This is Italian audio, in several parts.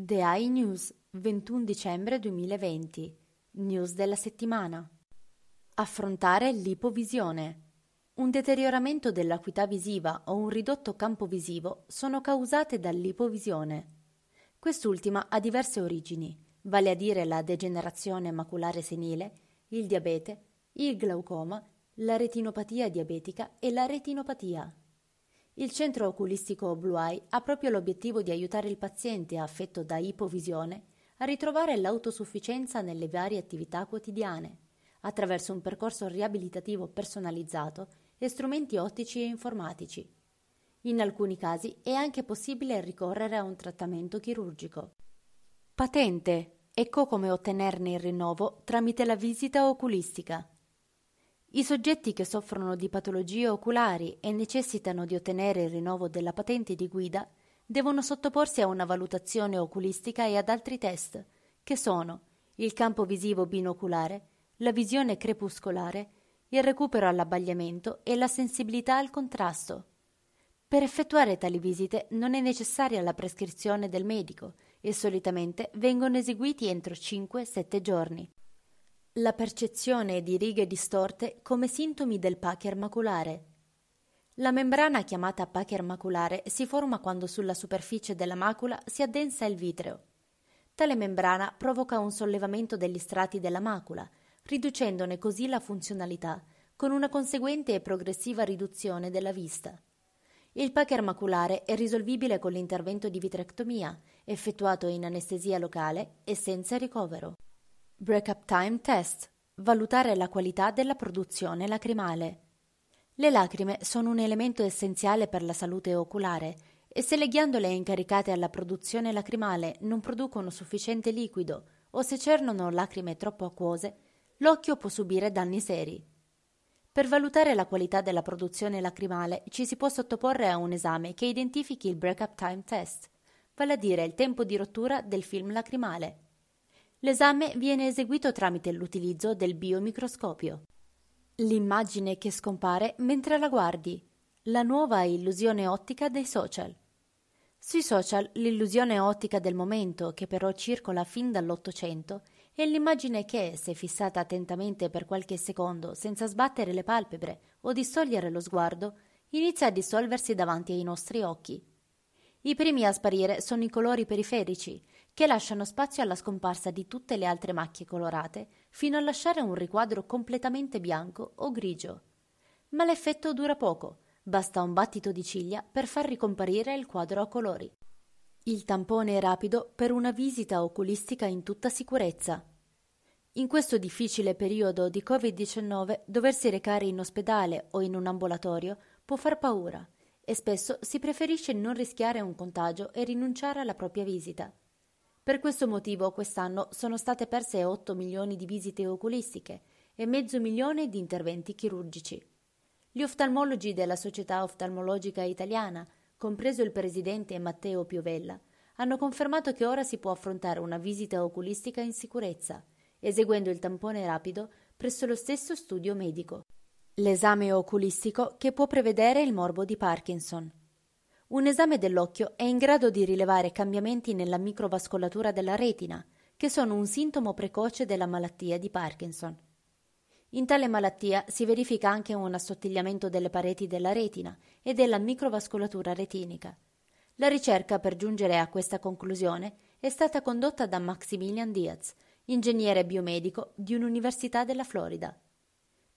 The Eye News, 21 dicembre 2020. News della settimana. Affrontare l'ipovisione. Un deterioramento dell'acuità visiva o un ridotto campo visivo sono causate dall'ipovisione. Quest'ultima ha diverse origini, vale a dire la degenerazione maculare senile, il diabete, il glaucoma, la retinopatia diabetica e la retinopatia. Il centro oculistico Blue Eye ha proprio l'obiettivo di aiutare il paziente affetto da ipovisione a ritrovare l'autosufficienza nelle varie attività quotidiane, attraverso un percorso riabilitativo personalizzato e strumenti ottici e informatici. In alcuni casi è anche possibile ricorrere a un trattamento chirurgico. Patente. Ecco come ottenerne il rinnovo tramite la visita oculistica. I soggetti che soffrono di patologie oculari e necessitano di ottenere il rinnovo della patente di guida devono sottoporsi a una valutazione oculistica e ad altri test, che sono il campo visivo binoculare, la visione crepuscolare, il recupero all'abbagliamento e la sensibilità al contrasto. Per effettuare tali visite non è necessaria la prescrizione del medico e solitamente vengono eseguiti entro 5-7 giorni. La percezione di righe distorte come sintomi del pacher maculare. La membrana chiamata pacher maculare si forma quando sulla superficie della macula si addensa il vitreo. Tale membrana provoca un sollevamento degli strati della macula, riducendone così la funzionalità, con una conseguente e progressiva riduzione della vista. Il pacher maculare è risolvibile con l'intervento di vitrectomia, effettuato in anestesia locale e senza ricovero. Break-up time test. Valutare la qualità della produzione lacrimale. Le lacrime sono un elemento essenziale per la salute oculare e se le ghiandole incaricate alla produzione lacrimale non producono sufficiente liquido o se cernono lacrime troppo acquose, l'occhio può subire danni seri. Per valutare la qualità della produzione lacrimale ci si può sottoporre a un esame che identifichi il break-up time test, vale a dire il tempo di rottura del film lacrimale. L'esame viene eseguito tramite l'utilizzo del biomicroscopio. L'immagine che scompare mentre la guardi. La nuova illusione ottica dei social. Sui social l'illusione ottica del momento, che però circola fin dall'Ottocento, e l'immagine che, se fissata attentamente per qualche secondo, senza sbattere le palpebre o distogliere lo sguardo, inizia a dissolversi davanti ai nostri occhi. I primi a sparire sono i colori periferici, che lasciano spazio alla scomparsa di tutte le altre macchie colorate, fino a lasciare un riquadro completamente bianco o grigio. Ma l'effetto dura poco, basta un battito di ciglia per far ricomparire il quadro a colori. Il tampone è rapido per una visita oculistica in tutta sicurezza. In questo difficile periodo di Covid-19 doversi recare in ospedale o in un ambulatorio può far paura e spesso si preferisce non rischiare un contagio e rinunciare alla propria visita. Per questo motivo quest'anno sono state perse 8 milioni di visite oculistiche e mezzo milione di interventi chirurgici. Gli oftalmologi della Società Oftalmologica Italiana compreso il presidente Matteo Piovella, hanno confermato che ora si può affrontare una visita oculistica in sicurezza, eseguendo il tampone rapido presso lo stesso studio medico. L'esame oculistico che può prevedere il morbo di Parkinson. Un esame dell'occhio è in grado di rilevare cambiamenti nella microvascolatura della retina, che sono un sintomo precoce della malattia di Parkinson. In tale malattia si verifica anche un assottigliamento delle pareti della retina e della microvascolatura retinica. La ricerca per giungere a questa conclusione è stata condotta da Maximilian Diaz, ingegnere biomedico di un'università della Florida.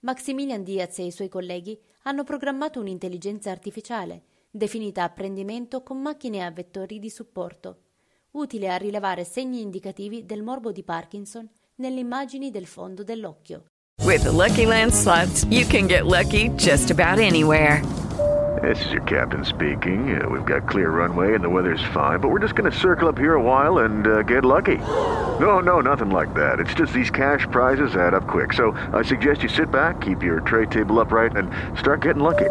Maximilian Diaz e i suoi colleghi hanno programmato un'intelligenza artificiale, definita apprendimento con macchine a vettori di supporto, utile a rilevare segni indicativi del morbo di Parkinson nelle immagini del fondo dell'occhio. With the Lucky Land slots, you can get lucky just about anywhere. This is your captain speaking. Uh, we've got clear runway and the weather's fine, but we're just going to circle up here a while and uh, get lucky. No, no, nothing like that. It's just these cash prizes add up quick. So I suggest you sit back, keep your tray table upright, and start getting lucky.